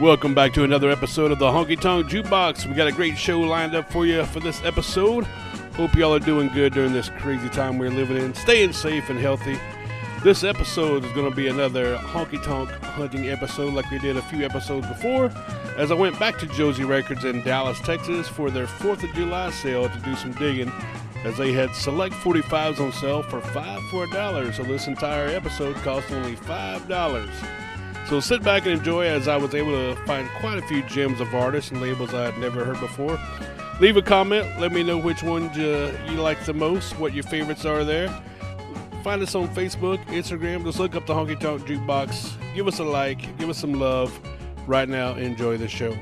Welcome back to another episode of the Honky Tonk Jukebox. We got a great show lined up for you for this episode. Hope y'all are doing good during this crazy time we're living in, staying safe and healthy. This episode is going to be another honky tonk hunting episode like we did a few episodes before. As I went back to Josey Records in Dallas, Texas for their 4th of July sale to do some digging, as they had select 45s on sale for 5 for a dollar. So this entire episode cost only $5. So sit back and enjoy as I was able to find quite a few gems of artists and labels I had never heard before. Leave a comment, let me know which ones you, you like the most, what your favorites are there. Find us on Facebook, Instagram, just look up the Honky Tonk Jukebox. Give us a like, give us some love. Right now, enjoy the show.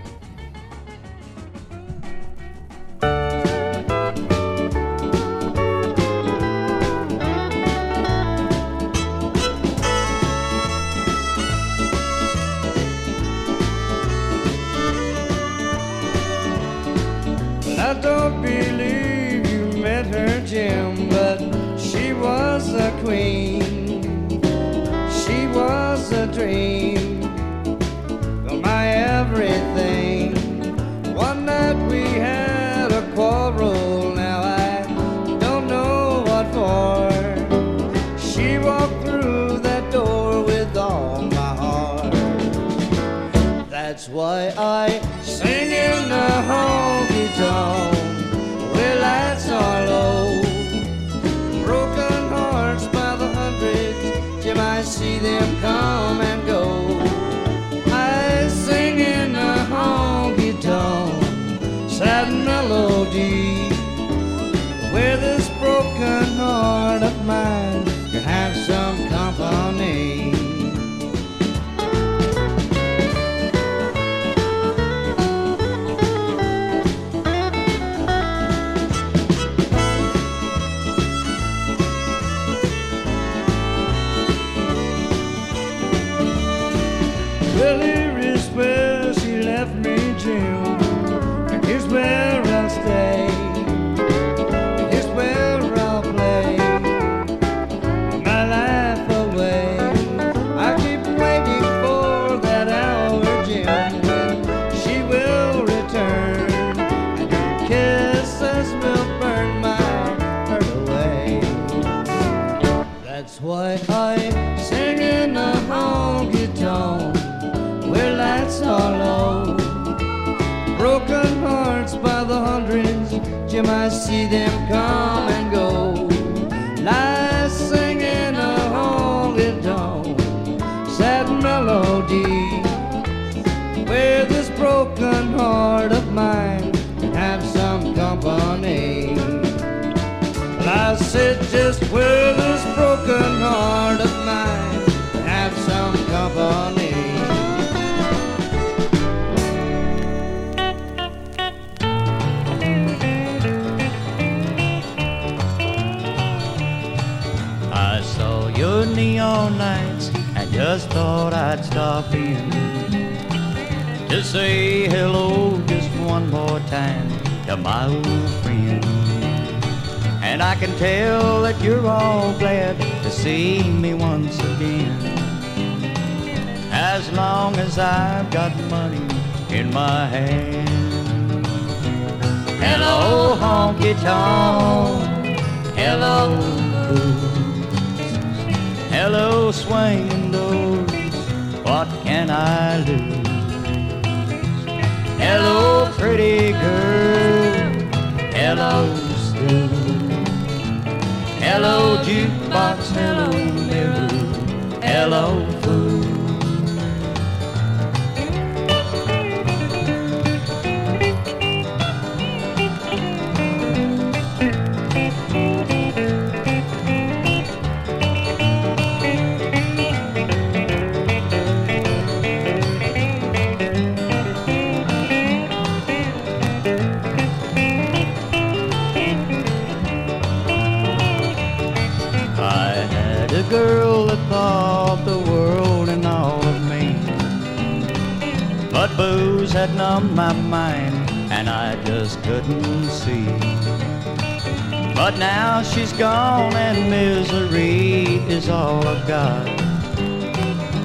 Jukebox. Mirror. Had numbed my mind, and I just couldn't see. But now she's gone, and misery is all I've got.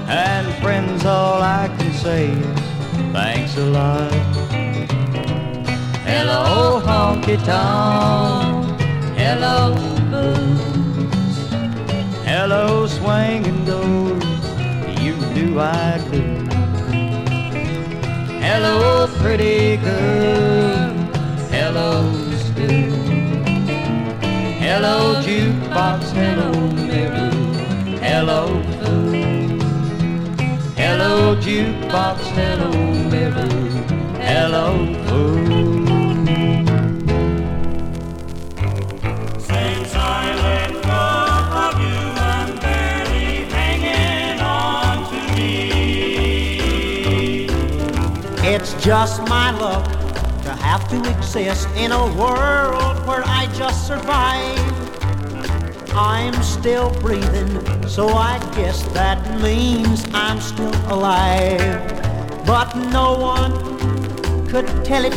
And friends, all I can say is, thanks a lot. Hello, honky tonk. Hello, blues. Hello, swinging doors. You do, I do. Hello, pretty girl. Hello, school. Hello, jukebox. Hello, mirror. Hello, fool. Hello, jukebox. Hello, mirror. Hello, fool. Just my luck to have to exist in a world where I just survive. I'm still breathing, so I guess that means I'm still alive. But no one could tell it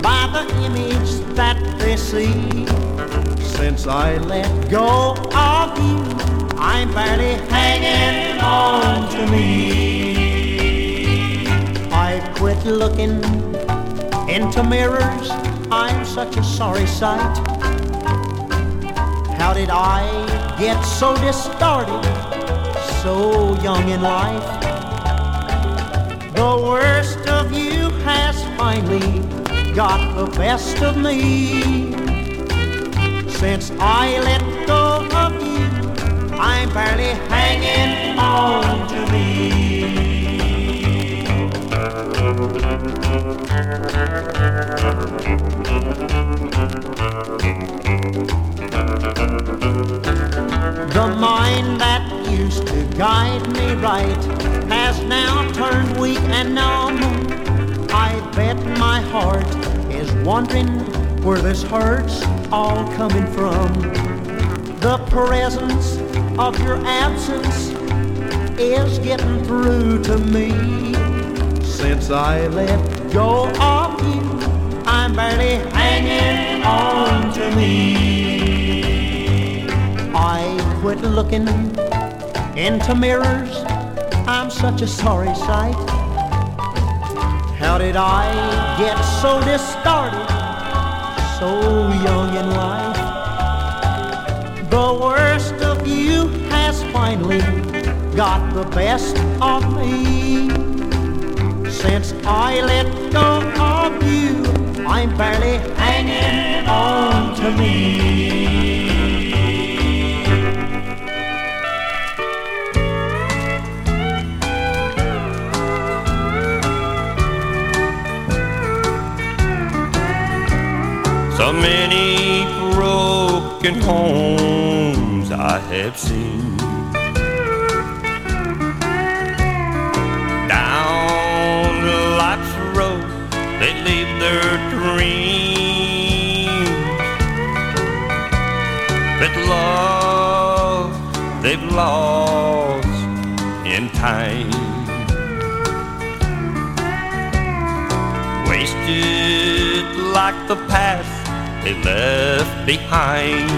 by the image that they see. Since I let go of you, I'm barely hanging on to me. Looking into mirrors. I'm such a sorry sight. How did I get so distorted, so young in life? The worst of you has finally got the best of me. Since I let go of you, I'm barely hanging on to me. The mind that used to guide me right has now turned weak and numb. I bet my heart is wondering where this hurt's all coming from. The presence of your absence is getting through to me. Since I let go of you, I'm barely hanging on to me. I quit looking into mirrors. I'm such a sorry sight. How did I get so distorted, so young in life? The worst of you has finally got the best of me. Since I let go of you, I'm barely hanging on to me. So many broken homes I have seen. But love they've lost in time. Wasted like the past they left behind.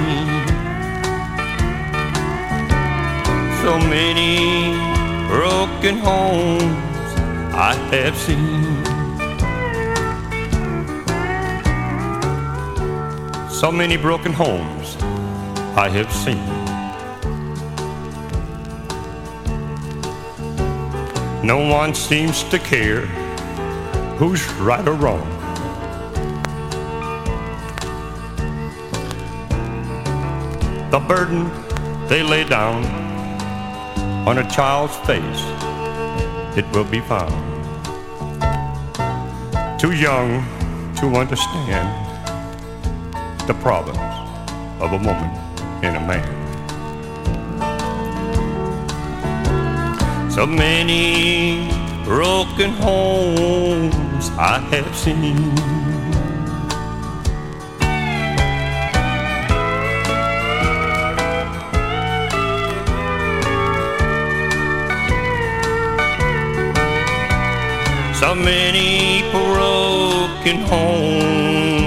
So many broken homes I have seen. So many broken homes I have seen. No one seems to care who's right or wrong. The burden they lay down on a child's face, it will be found. Too young to understand the problems of a woman and a man. So many broken homes I have seen. So many broken homes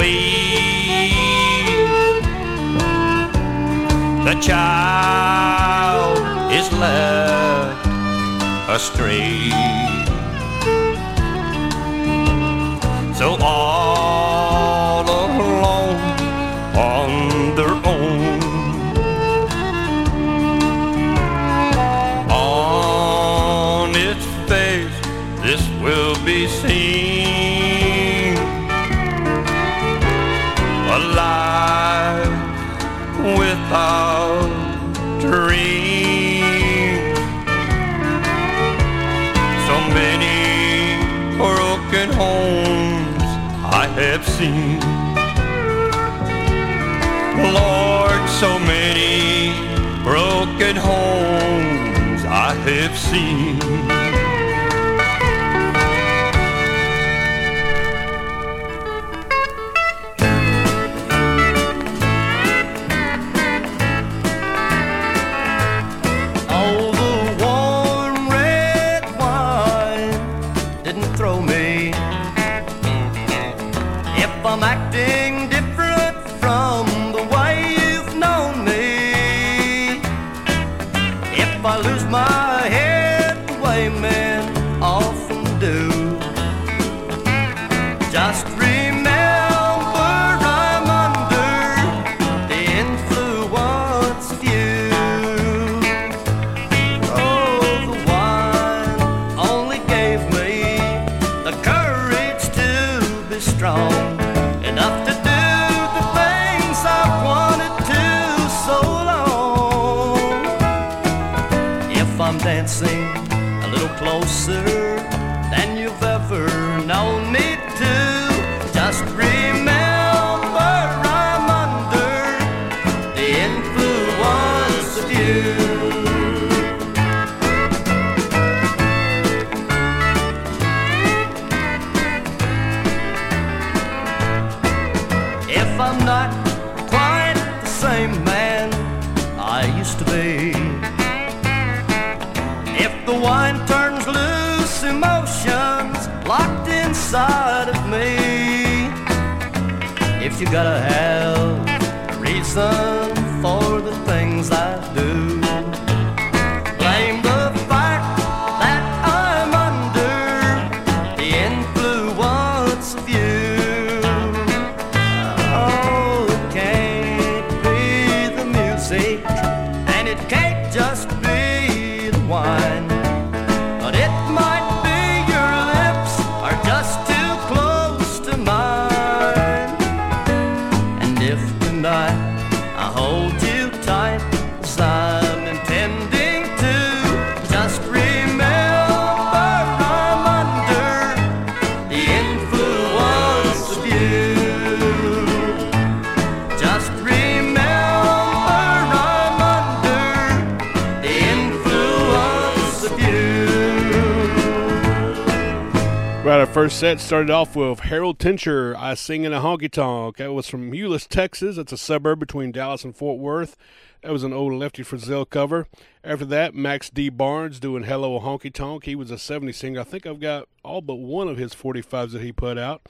away. The child is left astray. So all Lord, so many broken homes I have seen. Gotta have first set started off with Harold Tincher, I Sing in a Honky Tonk. That was from Euless, Texas. That's a suburb between Dallas and Fort Worth. That was an old Lefty Frizzell cover. After that, Max D. Barnes doing Hello Honky Tonk. He was a 70 singer. I think I've got all but one of his 45s that he put out.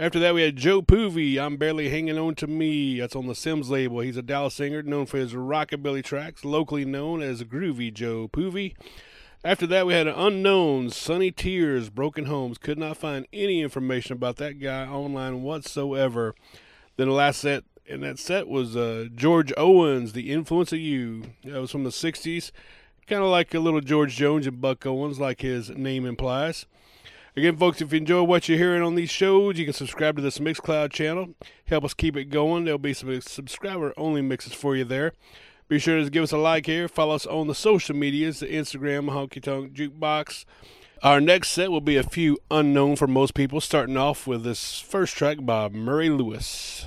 After that, we had Joe Poovey, I'm Barely Hanging On to Me. That's on the Sims label. He's a Dallas singer known for his rockabilly tracks, locally known as Groovy Joe Poovey. After that, we had Unknowns, Sonny Tears, Broken Homes. Could not find any information about that guy online whatsoever. Then the last set in that set was uh, George Owens, The Influence of You. That was from the 60s. Kind of like a little George Jones and Buck Owens, like his name implies. Again, folks, if you enjoy what you're hearing on these shows, you can subscribe to this Mixcloud channel. Help us keep it going. There'll be some subscriber only mixes for you there. Be sure to give us a like here. Follow us on the social medias, the Instagram, Honky Tonk Jukebox. Our next set will be a few unknown for most people, starting off with this first track by Murray Lewis.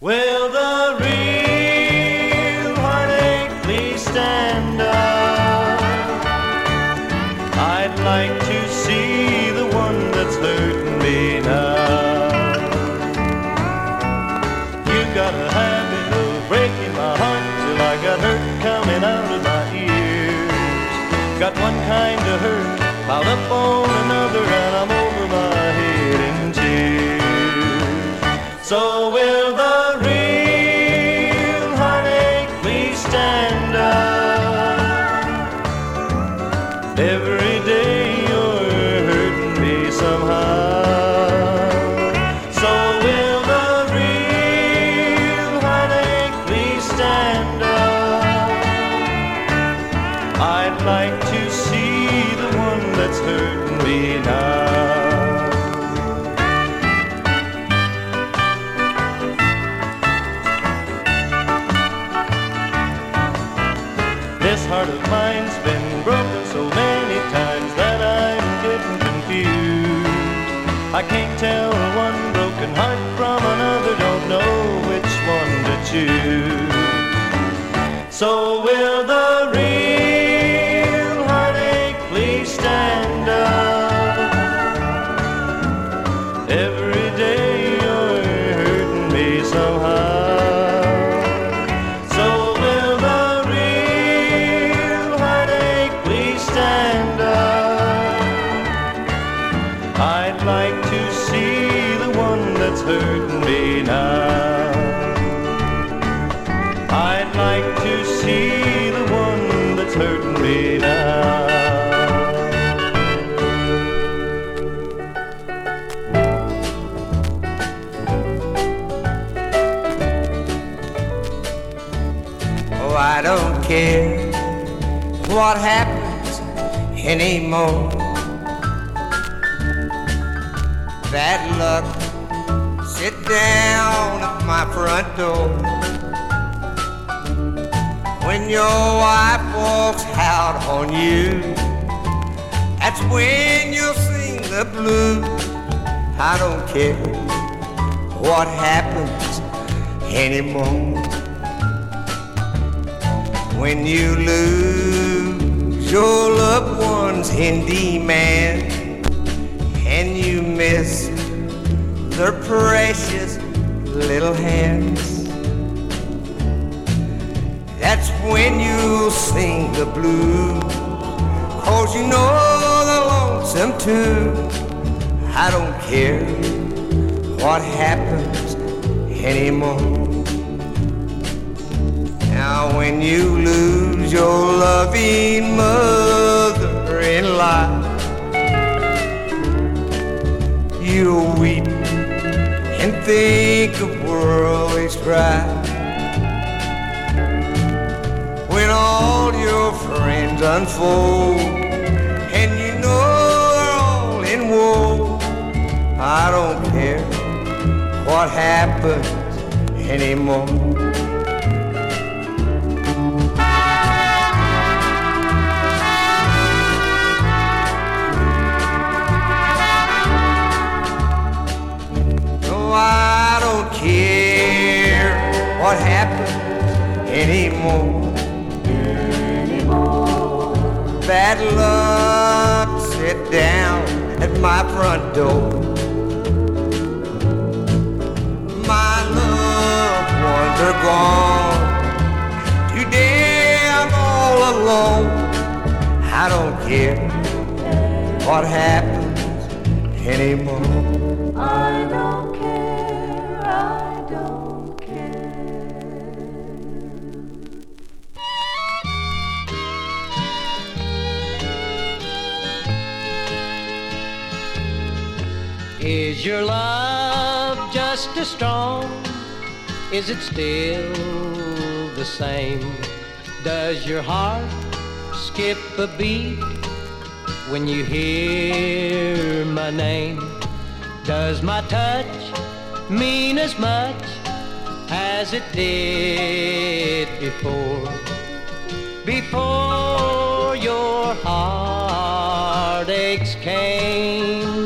Will the real heartache please stand up? I'd like kind of hurt piled up on another, and I'm over my head in tears. So will So what happens anymore. Bad luck, sit down at my front door. When your wife walks out on you, that's when you'll sing the blues. I don't care what happens anymore when you lose your loved ones in demand and you miss their precious little hands. That's when you sing the blues, cause you know the lonesome too. I don't care what happens anymore. Now when you lose your loving mother in life, you'll weep and think the world is right. When all your friends unfold and you know they're all in woe, I don't care what happens anymore. I don't care what happens anymore. Bad luck sit down at my front door. My loved ones are gone. Today I'm all alone. I don't care what happens anymore. I don't Is your love just as strong? Is it still the same? Does your heart skip a beat when you hear my name? Does my touch mean as much as it did before? Before your heartaches came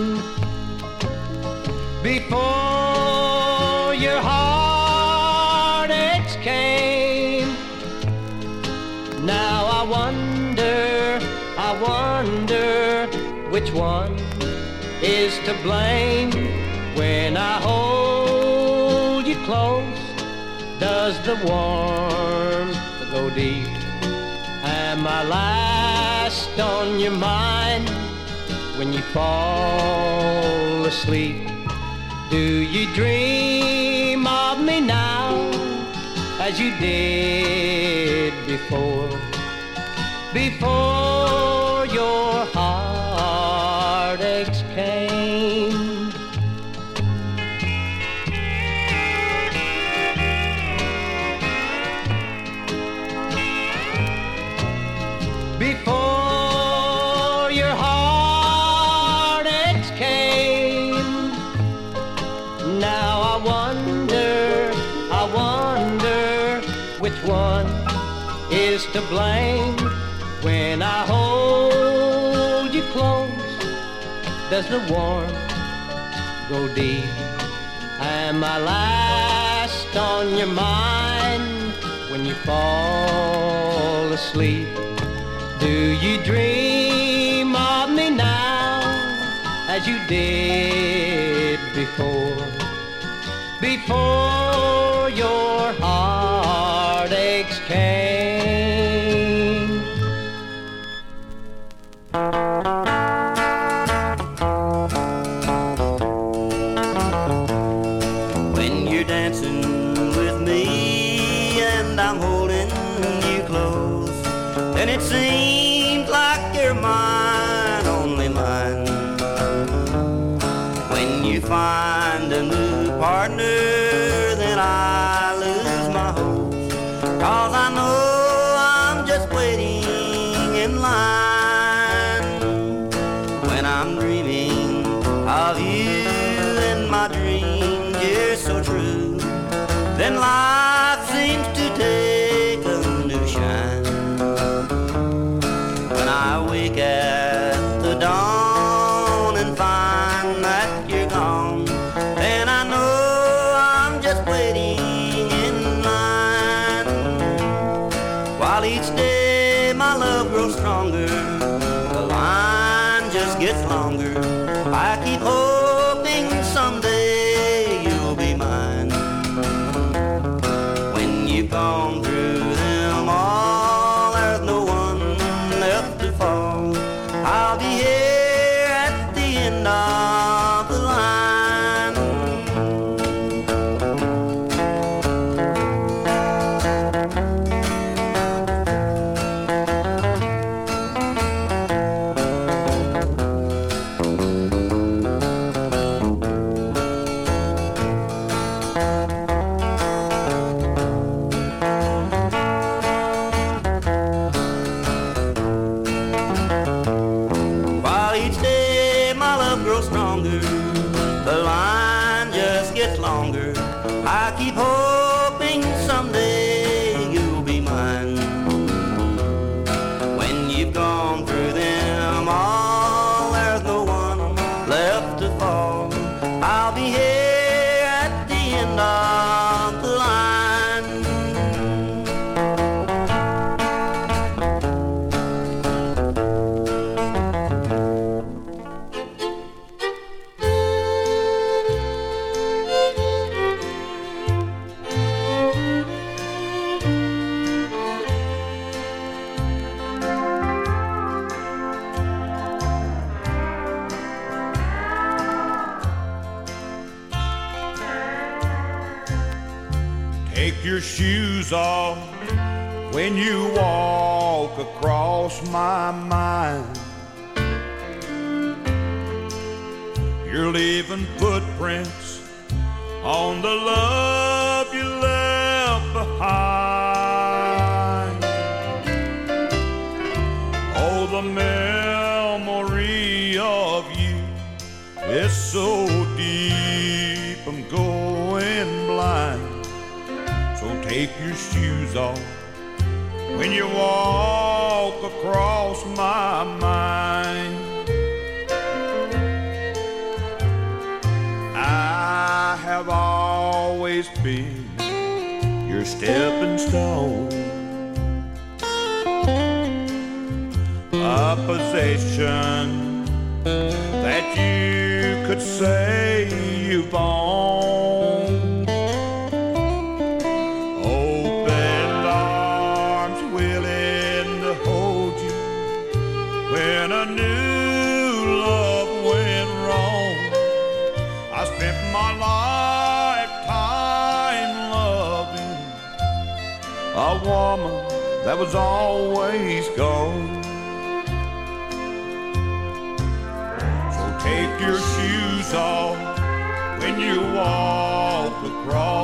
is to blame when I hold you close. Does the warmth go deep? Am I last on your mind when you fall asleep? Do you dream of me now as you did before? Before came. Before your heartaches came, now I wonder, I wonder which one is to blame. As the warmth go deep? Am I last on your mind when you fall asleep? Do you dream of me now as you did before? Before your heart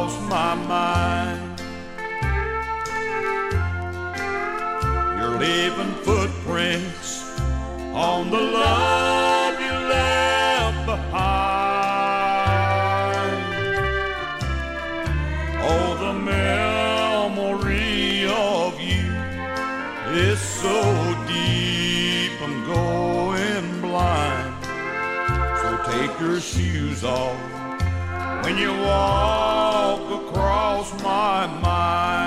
lost my mind. You're leaving footprints on the love you left behind. Oh, the memory of you is so deep, I'm going blind. So take your shoes off when you walk my mind.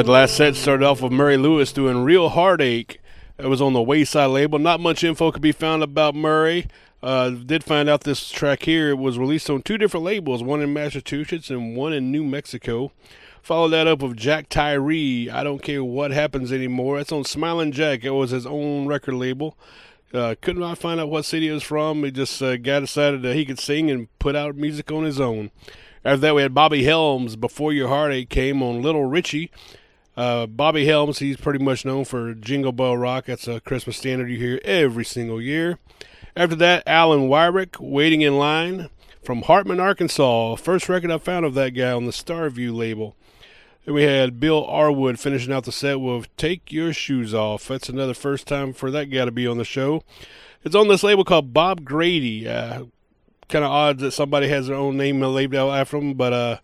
Right, the last set started off with Murray Lewis doing Real Heartache. It was on the Wayside label. Not much info could be found about Murray. Uh, did find out this track here was released on two different labels, one in Massachusetts and one in New Mexico. Followed that up with Jack Tyree. I don't care what happens anymore. That's on Smiling Jack. It was his own record label. Uh, could not find out what city it was from. He just uh, got decided that he could sing and put out music on his own. After that, we had Bobby Helms. Before Your Heartache came on Little Richie. Uh, Bobby Helms, he's pretty much known for Jingle Bell Rock. That's a Christmas standard you hear every single year. After that, Allen Wyrick, Waiting in Line from Hartman, Arkansas. First record I found of that guy on the Starview label. Then we had Bill Arwood finishing out the set with Take Your Shoes Off. That's another first time for that guy to be on the show. It's on this label called Bob Grady. Uh, kind of odd that somebody has their own name labeled after them, but uh,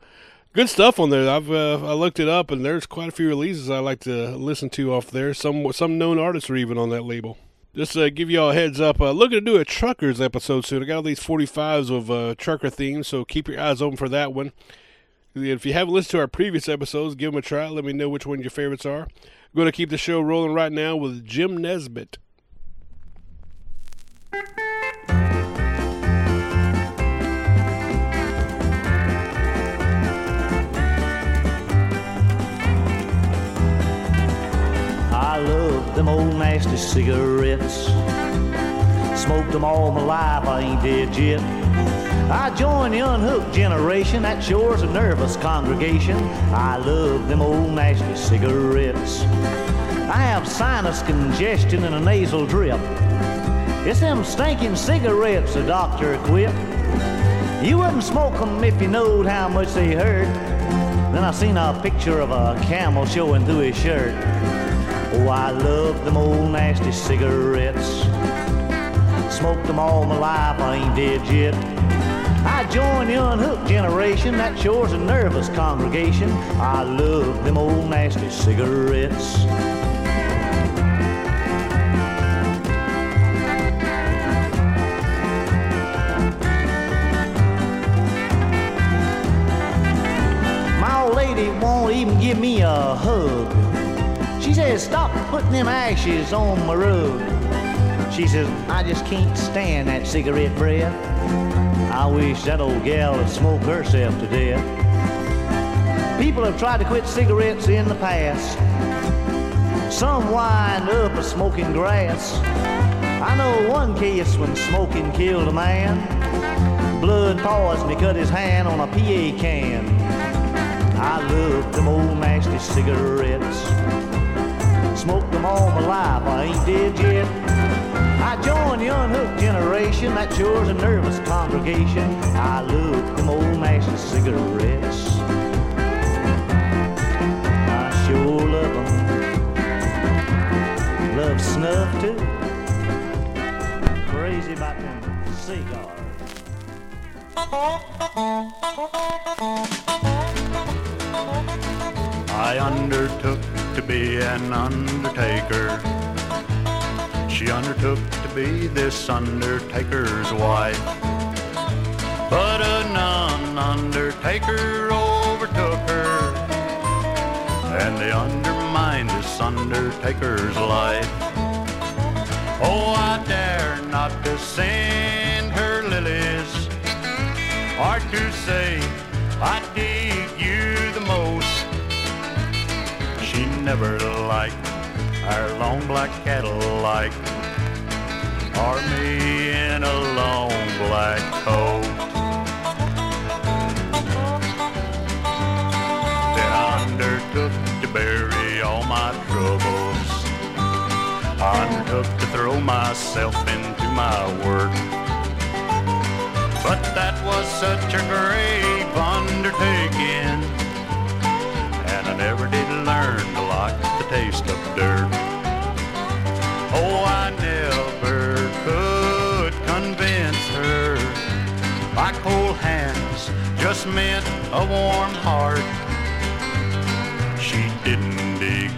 good stuff on there. I've uh, I looked it up, and there's quite a few releases I like to listen to off there. Some some known artists are even on that label. Just to give you all a heads up, uh, looking to do a truckers episode soon. I got all these 45s of uh, trucker themes, so keep your eyes open for that one. If you haven't listened to our previous episodes, give them a try. Let me know which ones your favorites are. I'm going to keep the show rolling right now with Jim Nesbitt. I love them old nasty cigarettes. Smoked them all my life, I ain't dead yet. I join the unhooked generation, that sure's a nervous congregation. I love them old nasty cigarettes. I have sinus congestion and a nasal drip. It's them stinking cigarettes the doctor equipped. You wouldn't smoke 'em if you knowed how much they hurt. Then I seen a picture of a camel showing through his shirt. Oh, I love them old nasty cigarettes. Smoked them all my life, I ain't dead yet. I join the unhooked generation, that sure's a nervous congregation. I love them old nasty cigarettes. My old lady won't even give me a hug. She says, stop putting them ashes on my rug. She says, I just can't stand that cigarette breath. I wish that old gal would smoke herself to death. People have tried to quit cigarettes in the past. Some wind up a smoking grass. I know one case when smoking killed a man. Blood poisoned, he cut his hand on a PA can. I love them old nasty cigarettes. Smoked them all my life, I ain't dead yet. I joined the unhooked generation, that sure's a nervous congregation. I love them old nasty cigarettes. I sure love them. Love snuff too. Crazy about them cigars. I undertook to be an undertaker. She undertook to be this undertaker's wife. But a non-undertaker overtook her, and they undermined this undertaker's life. Oh, I dare not to send her lilies hard to say I dig never liked our long black Cadillac or me in a long black coat. Then I undertook to bury all my troubles. Undertook to throw myself into my work. But that was such a grave undertaking. And I never did taste of dirt. Oh, I never could convince her. My cold hands just meant a warm heart. She didn't dig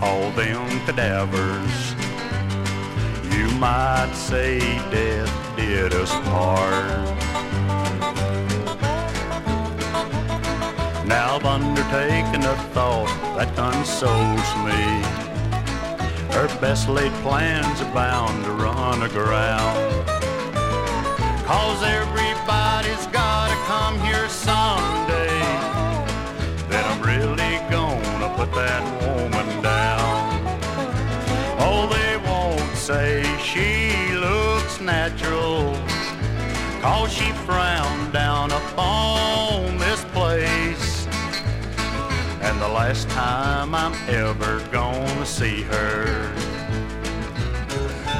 all them cadavers. You might say death did us part. Now I've undertaken a thought that consoles me. Her best laid plans are bound to run aground. Cause everybody's gotta come here someday. Then I'm really gonna put that woman down. Oh, they won't say she looks natural. Cause she frowned down upon this place. The last time I'm ever gonna see her,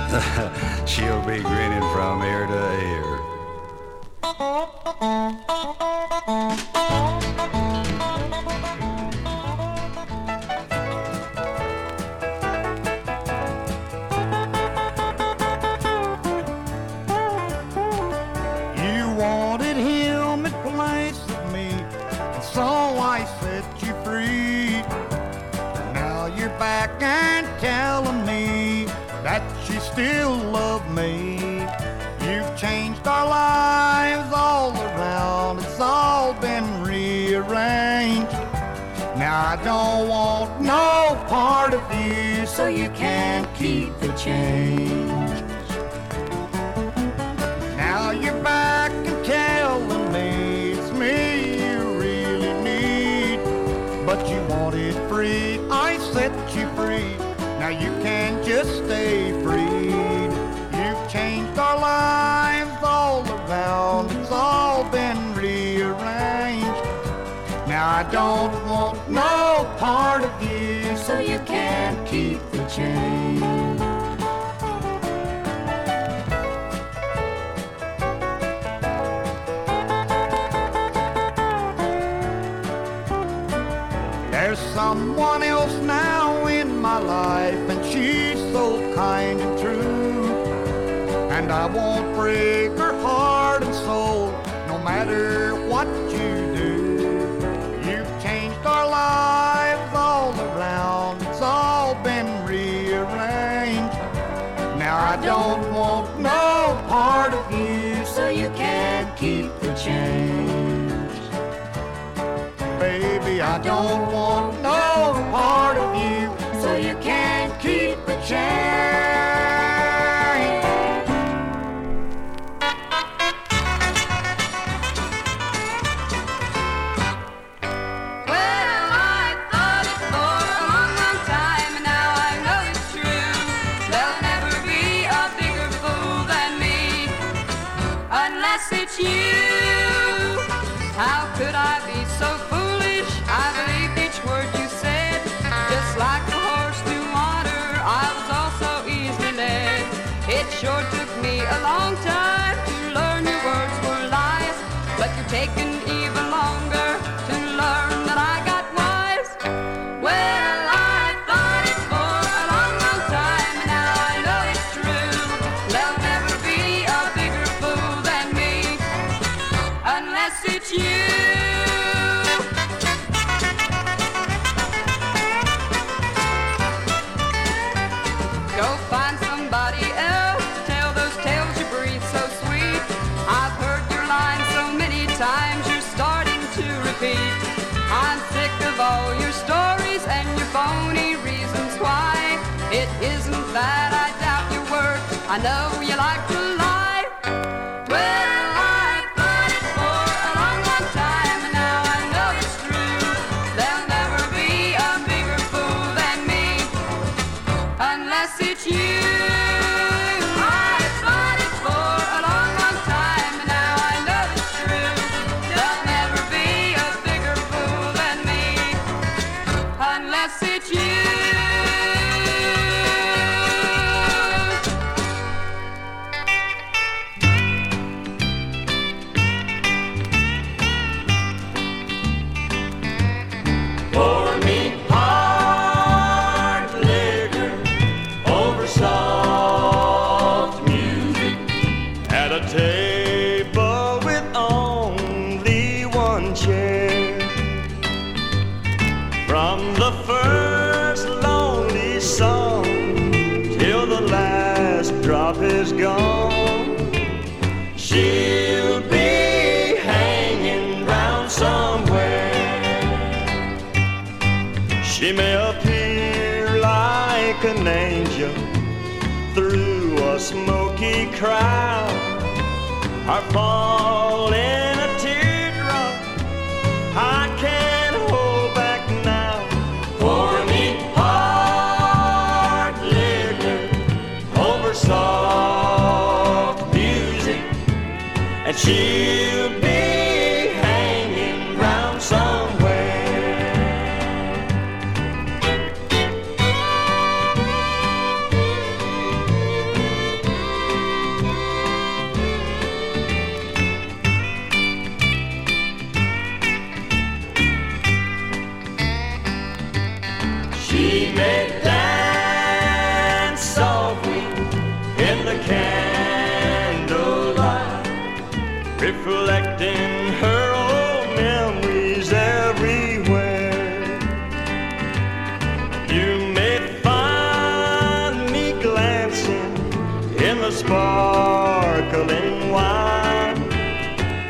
she'll be grinning from ear to ear. Still love me. You've changed our lives all around, it's all been rearranged. Now I don't want no part of you, so you can't keep the change. I don't want no part of you, so you can't keep the change. There's someone else now in my life, and she's so kind and true. And I won't break her heart and soul, no matter change. Baby, I don't want no part of you, so you can't keep the change. I know you like to lie. Well, I've done it for a long, long time, and now I know it's true. There'll never be a bigger fool than me, unless it's you.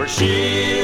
For she'll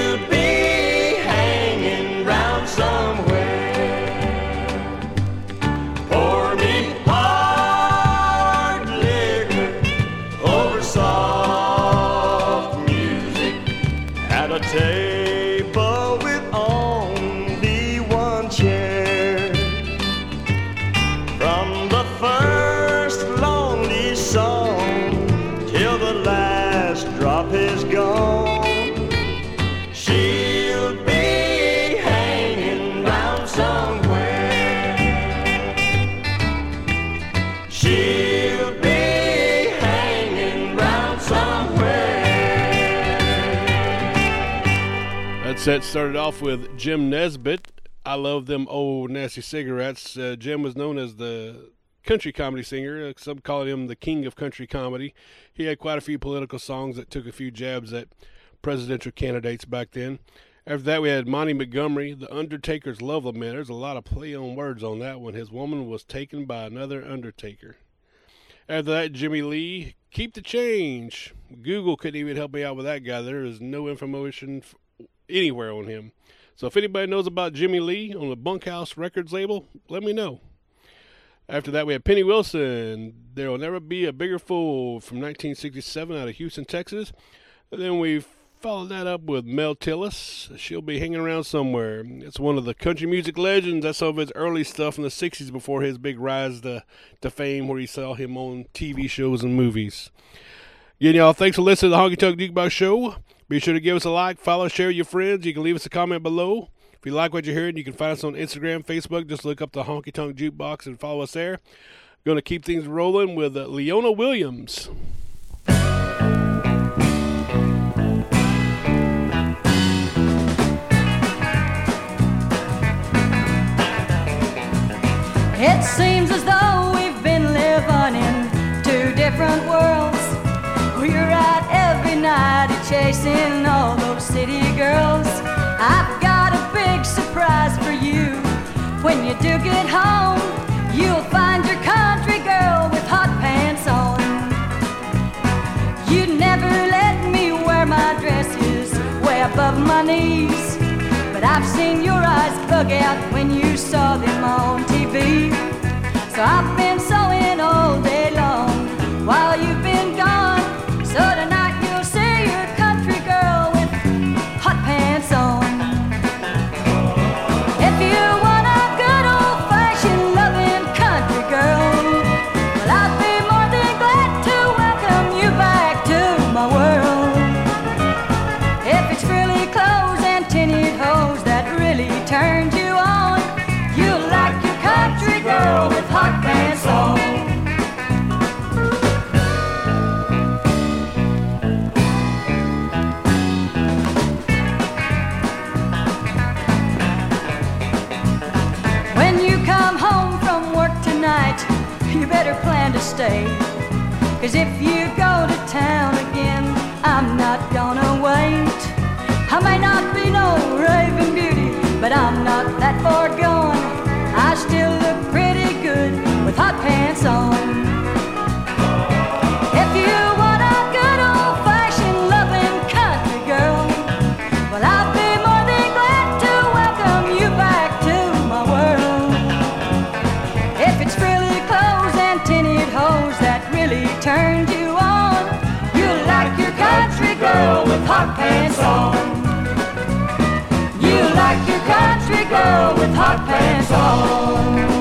set started off with Jim Nesbitt. I love them old nasty cigarettes. Uh, Jim was known as the country comedy singer. uh, Some call him the king of country comedy. He had quite a few political songs that took a few jabs at presidential candidates back then. After that, we had Monty Montgomery, The Undertaker's Love Lament. There's a lot of play on words on that one. His woman was taken by another Undertaker. After that, Jimmie Lee, Keep the Change. Google couldn't even help me out with that guy. There is no information anywhere on him. So if anybody knows about Jimmie Lee on the Bunkhouse Records label, let me know. After that, we had Penny Wilson. There will never be a bigger fool from 1967 out of Houston, Texas. And then we followed that up with Mel Tillis. She'll be hanging around somewhere. It's one of the country music legends. That's some of his early stuff in the 60s before his big rise to, to fame, where you saw him on TV shows and movies. Again, y'all, thanks for listening to the Honky Tonk Jukebox Show. Be sure to give us a like, follow, share with your friends. You can leave us a comment below. If you like what you're hearing, you can find us on Instagram, Facebook. Just look up the Honky Tonk Jukebox and follow us there. Going to keep things rolling with uh, Leona Williams. It seems as though chasing all those city girls. I've got a big surprise for you. When you do get home, you'll find your country girl with hot pants on. You never let me wear my dresses way above my knees. But I've seen your eyes bug out when you saw them on TV. So I've been sewing say. Cause if you go to town again, I'm not gonna wait. I may not be no raven beauty, but I'm not that far gone. I still look pretty good with hot pants on. hot pants on. You like your country girl with hot pants on.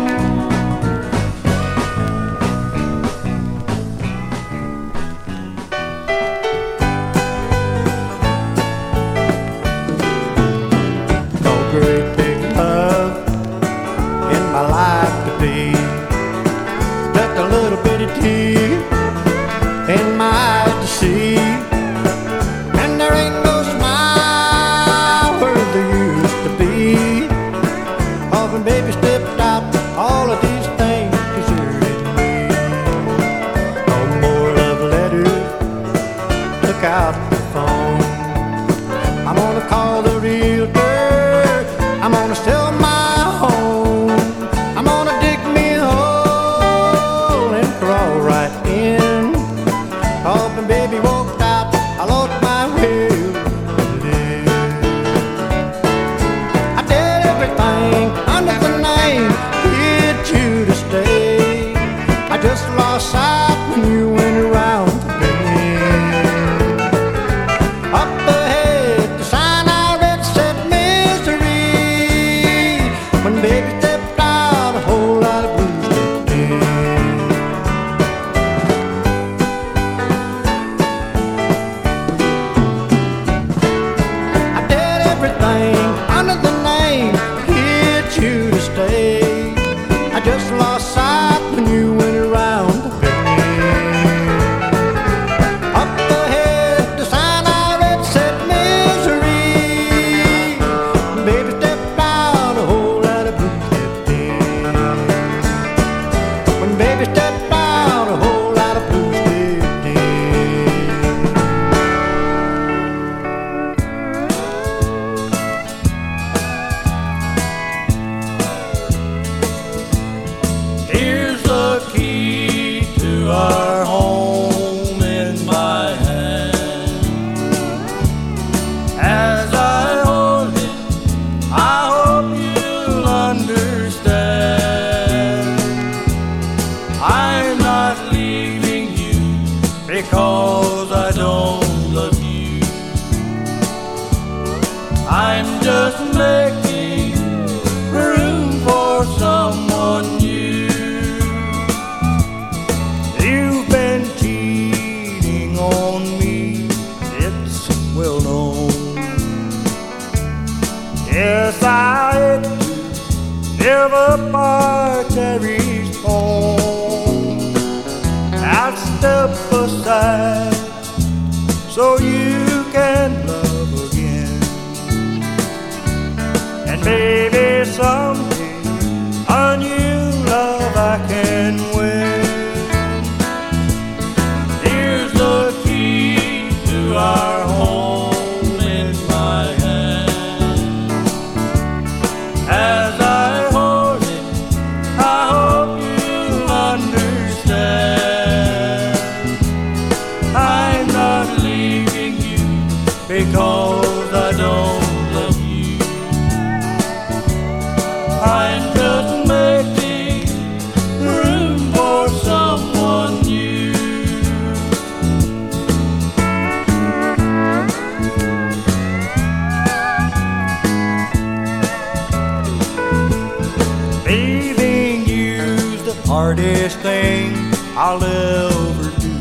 I'll ever do.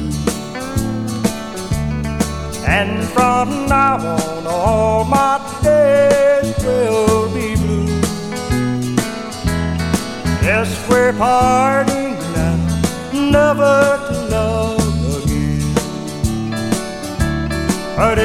And from now on, all my days will be blue. Yes, we're parting now, never to love again. But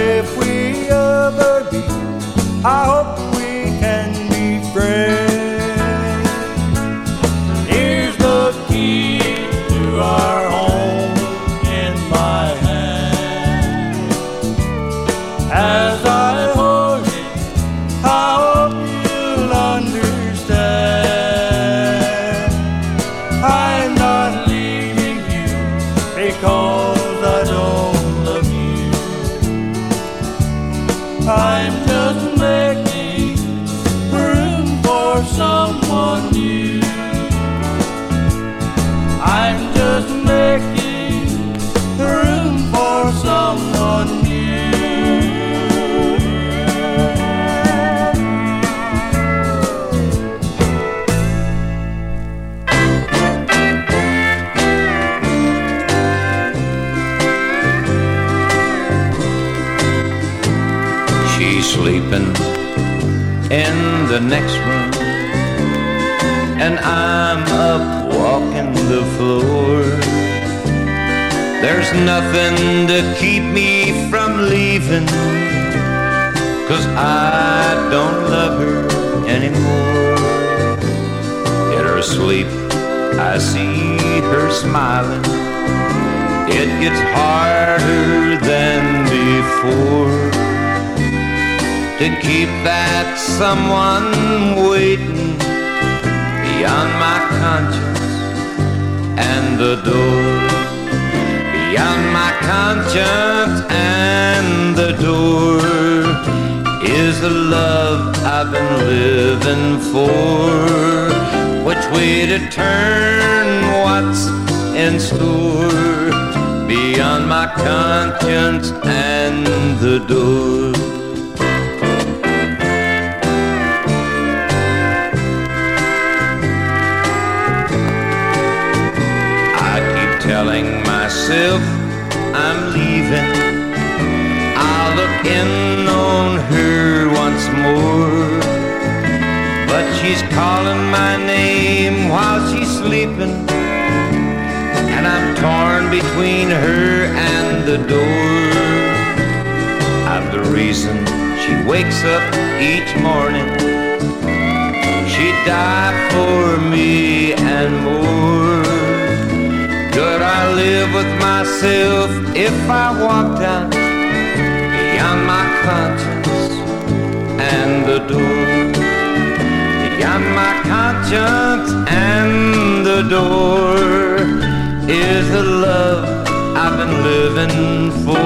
nothing to keep me from leaving, cause I don't love her anymore. In her sleep, I see her smiling. It gets harder than before to keep that someone waiting beyond my conscience and the door. Beyond my conscience and the door is the love I've been living for. Which way to turn, what's in store? Beyond my conscience and the door. Myself I'm leaving. I'll look in on her once more. But she's calling my name while she's sleeping. And I'm torn between her and the door. I'm the reason she wakes up each morning. She'd die for me and more. Could I live with myself if I walked out beyond my conscience and the door? Beyond my conscience and the door is the love I've been living for.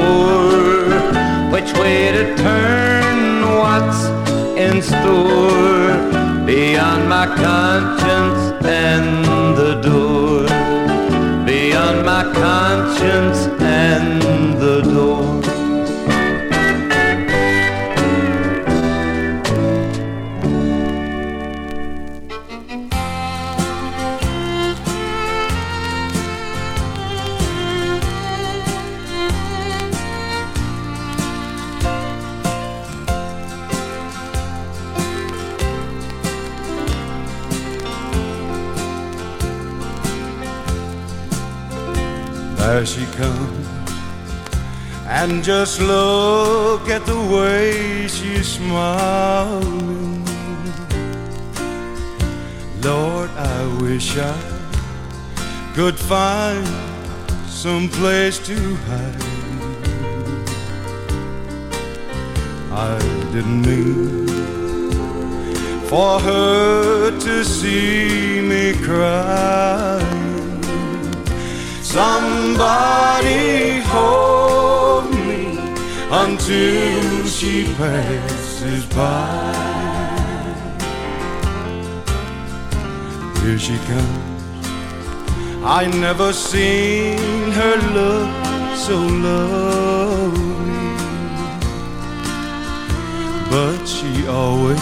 Which way to turn, what's in store? Beyond my conscience and the door conscience and and just look at the way she's smiling. Lord, I wish I could find some place to hide. I didn't mean for her to see me crying. Somebody hold until she passes by. Here she comes. I never seen her look so lovely, but she always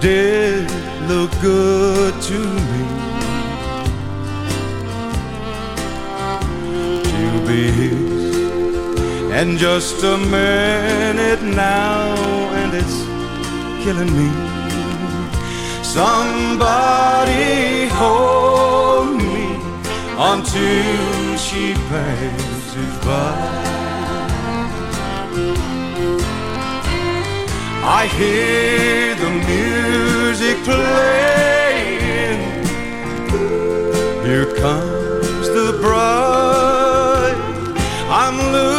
did look good to me. In just a minute now, and it's killing me. Somebody hold me until she passes by. I hear the music playing. Here comes the bride. I'm losing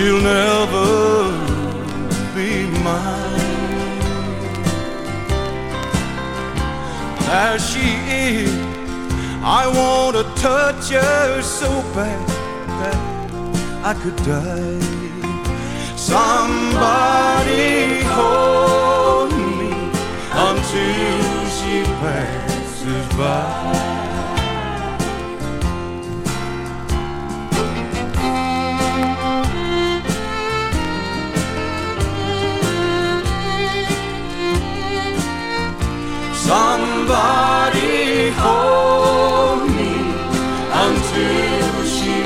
She'll never be mine. There she is. I want to touch her so bad. that I could die. Somebody hold me until she passes by. Somebody hold me until she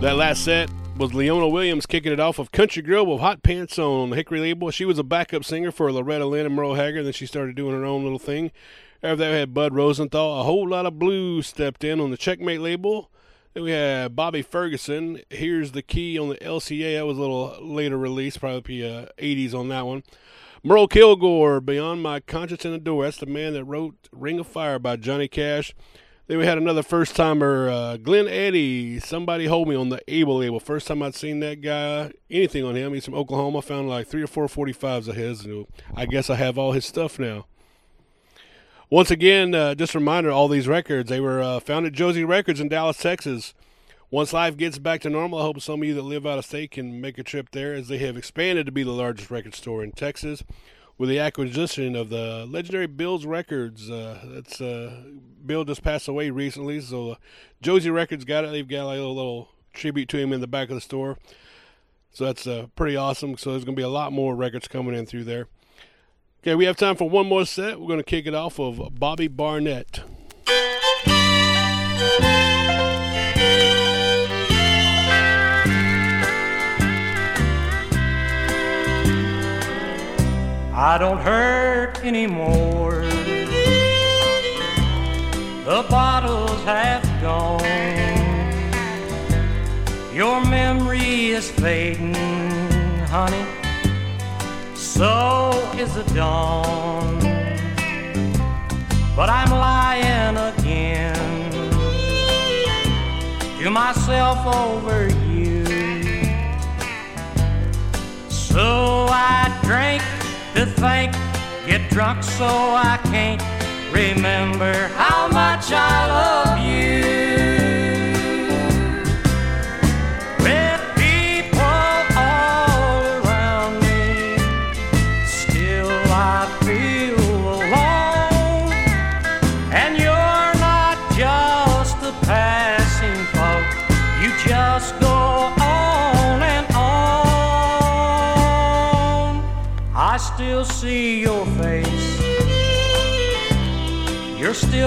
That last set was Leona Williams kicking it off of Country Girl with Hot Pants on the Hickory label. She was a backup singer for Loretta Lynn and Merle Haggard, then she started doing her own little thing. After that, we had Bud Rosenthal. A whole lot of blues stepped in on the Checkmate label. Then we had Bobby Ferguson. Here's the key on the LCA. That was a little later release, probably uh, 80s on that one. Merle Kilgore, Beyond My Conscience in the Door. That's the man that wrote Ring of Fire by Johnny Cash. Then we had another first timer, uh, Glen Eddy, Somebody Hold Me on the Able label. First time I'd seen that guy, anything on him. He's from Oklahoma. Found like three or four 45s of his. And I guess I have all his stuff now. Once again, uh, just a reminder all these records, they were uh, found at Josey Records in Dallas, Texas. Once life gets back to normal, I hope some of you that live out of state can make a trip there as they have expanded to be the largest record store in Texas with the acquisition of the legendary Bill's Records. Uh, that's uh, Bill just passed away recently, so uh, Josey Records got it. They've got like a little, tribute to him in the back of the store. So that's uh, pretty awesome. So there's going to be a lot more records coming in through there. Okay, we have time for one more set. We're going to kick it off of Bobby Barnett. I don't hurt anymore. The bottles have gone. Your memory is fading, honey. So is the dawn. But I'm lying again to myself over you. So I drink to think, get drunk so I can't remember how much I love you.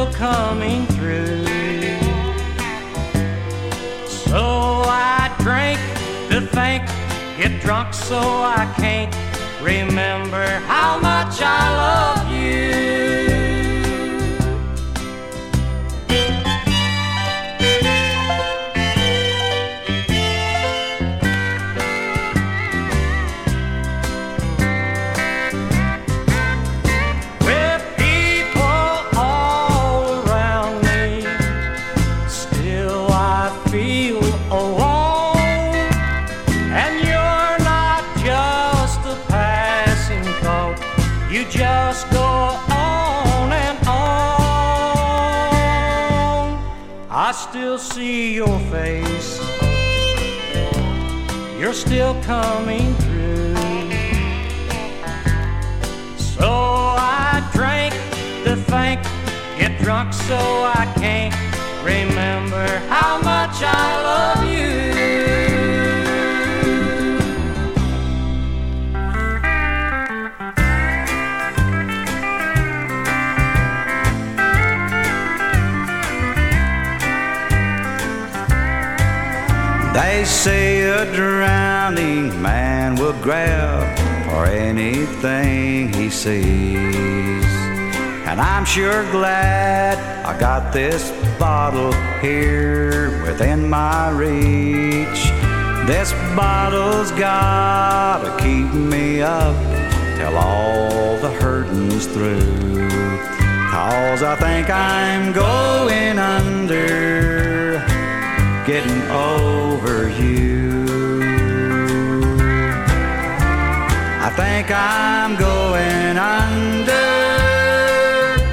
Still coming through. So I drink to think, get drunk so I can't remember how much I love you. Your face, you're still coming through. So I drank to think, get drunk so I can't remember how much I love you. They say a drowning man will grab for anything he sees. And I'm sure glad I got this bottle here within my reach. This bottle's gotta keep me up till all the hurting's through. Cause I think I'm going under getting over you. I think I'm going under,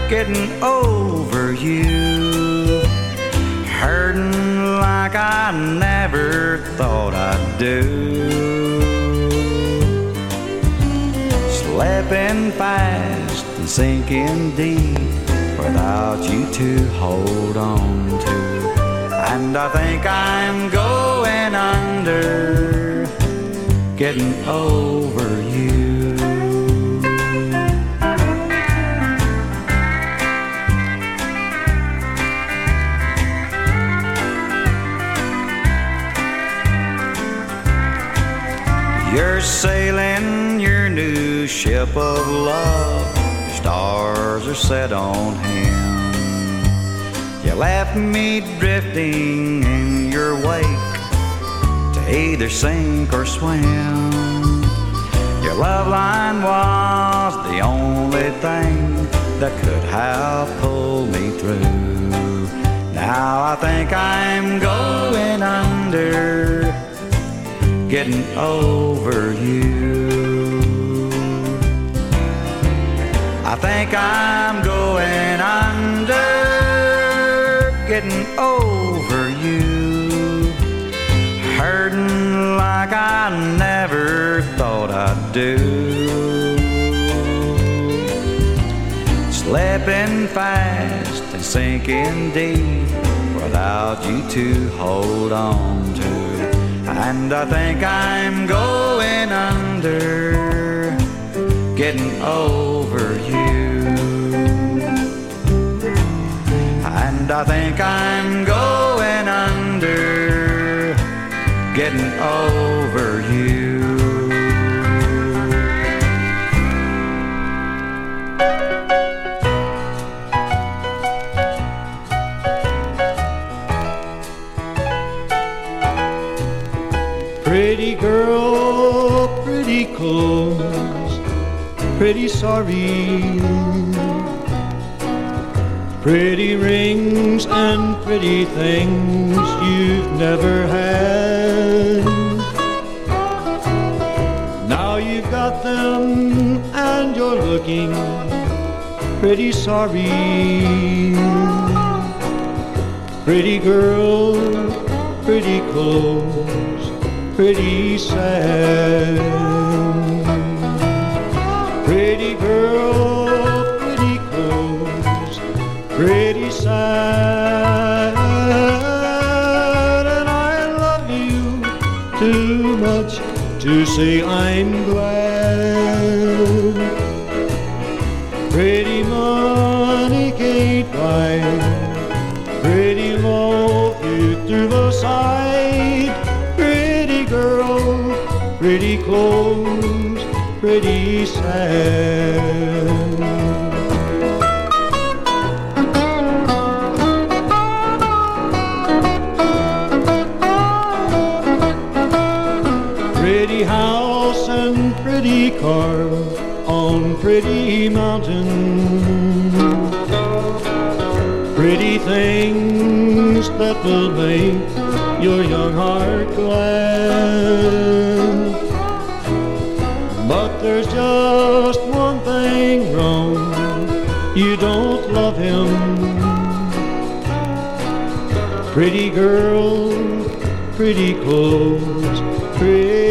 getting over you, hurting like I never thought I'd do. Slipping fast and sinking deep without you to hold on to. And I think I'm going under, getting over you. You're sailing your new ship of love. Stars are set on him. Left me drifting in your wake to either sink or swim. Your love line was the only thing that could have pulled me through. Now I think I'm going under, getting over you. I think I'm going under, getting over you. Hurting like I never thought I'd do. Slipping fast and sinking deep without you to hold on to. And I think I'm going under, getting over you. And I think I'm going under, getting over you. Pretty girl, pretty clothes, pretty sorry. Pretty rings and pretty things you've never had. Now you've got them and you're looking pretty sorry. Pretty girl, pretty clothes, pretty sad. Sad. And I love you too much to say I'm glad. Pretty money can't buy pretty love you through the side. Pretty girl, pretty clothes, pretty sad. Pretty car on pretty mountain. Pretty things that will make your young heart glad. But there's just one thing wrong. You don't love him. Pretty girl, pretty clothes, pretty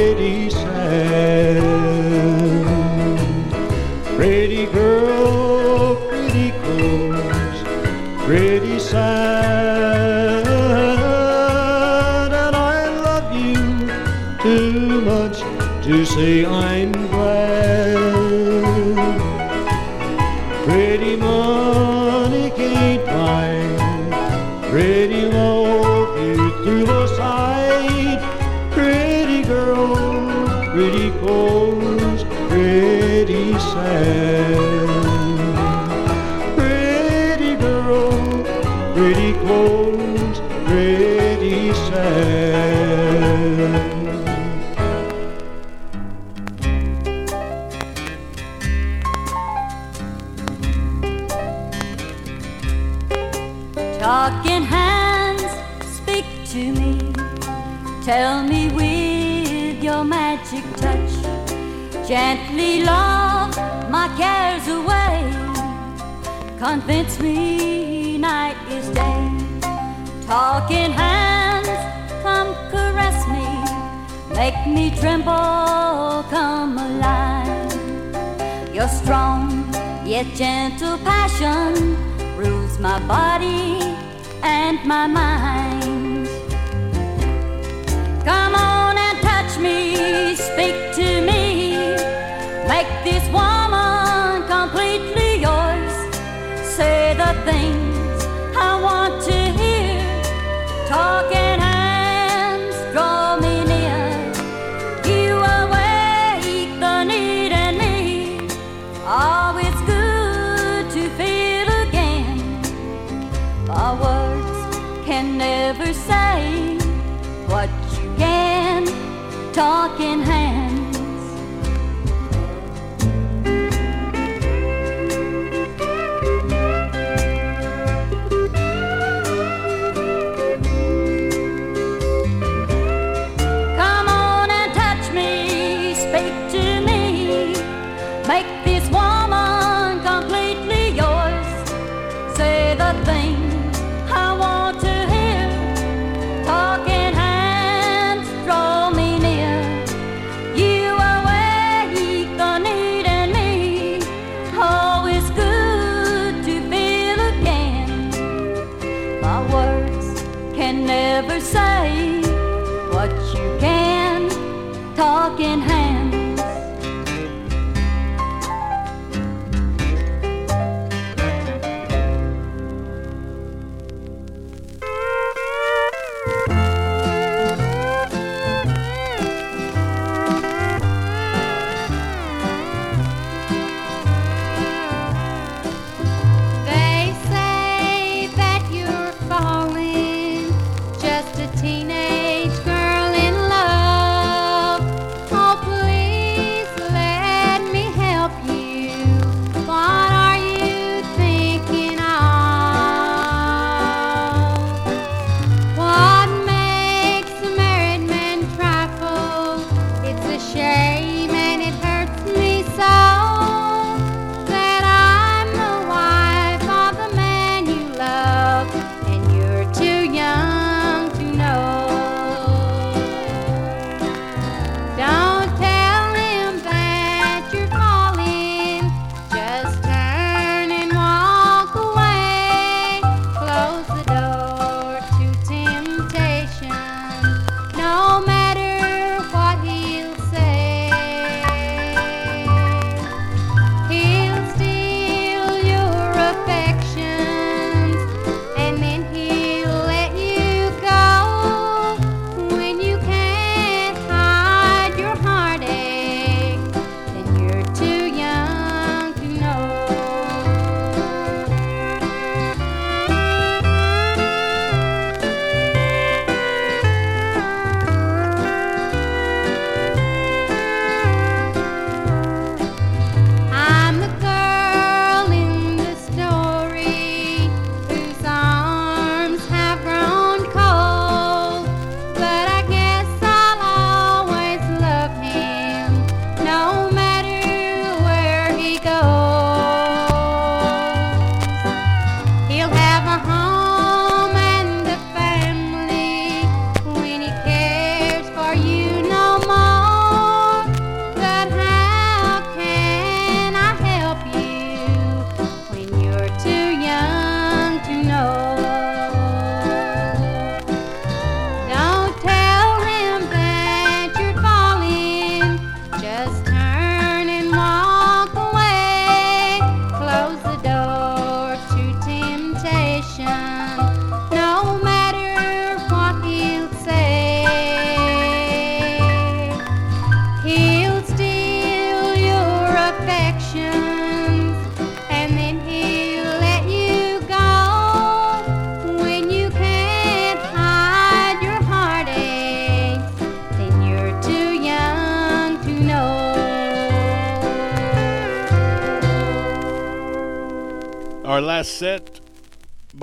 pretty clothes, convince me night is day. Talking hands, come caress me, make me tremble, come alive. Your strong yet gentle passion rules my body and my mind. Come on and touch me, speak to me.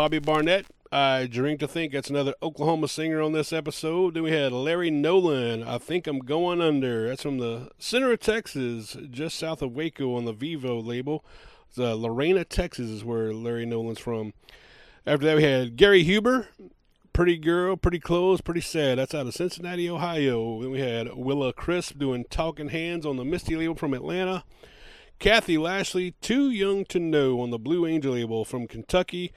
Bobby Barnett. I drink to think that's another Oklahoma singer on this episode. Then we had Larry Nolen. I think I'm going under. That's from the center of Texas, just south of Waco on the Vivo label. The uh, Lorena, Texas is where Larry Nolen's from. After that, we had Gary Huber. Pretty girl, pretty clothes, pretty sad. That's out of Cincinnati, Ohio. Then we had Willa Crisp doing Talking Hands on the Misty label from Atlanta. Kathy Lashley, Too Young to Know on the Blue Angel label from Kentucky.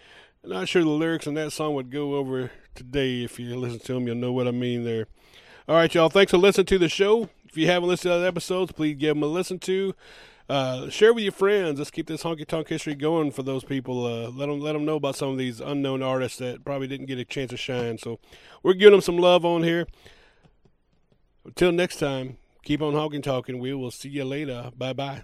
Not sure the lyrics on that song would go over today. If you listen to them, you'll know what I mean there. All right, y'all. Thanks for listening to the show. If you haven't listened to other episodes, please give them a listen to. Uh, share with your friends. Let's keep this honky tonk history going for those people. Uh, let them let them know about some of these unknown artists that probably didn't get a chance to shine. So we're giving them some love on here. Until next time, keep on honky talking. We will see you later. Bye bye.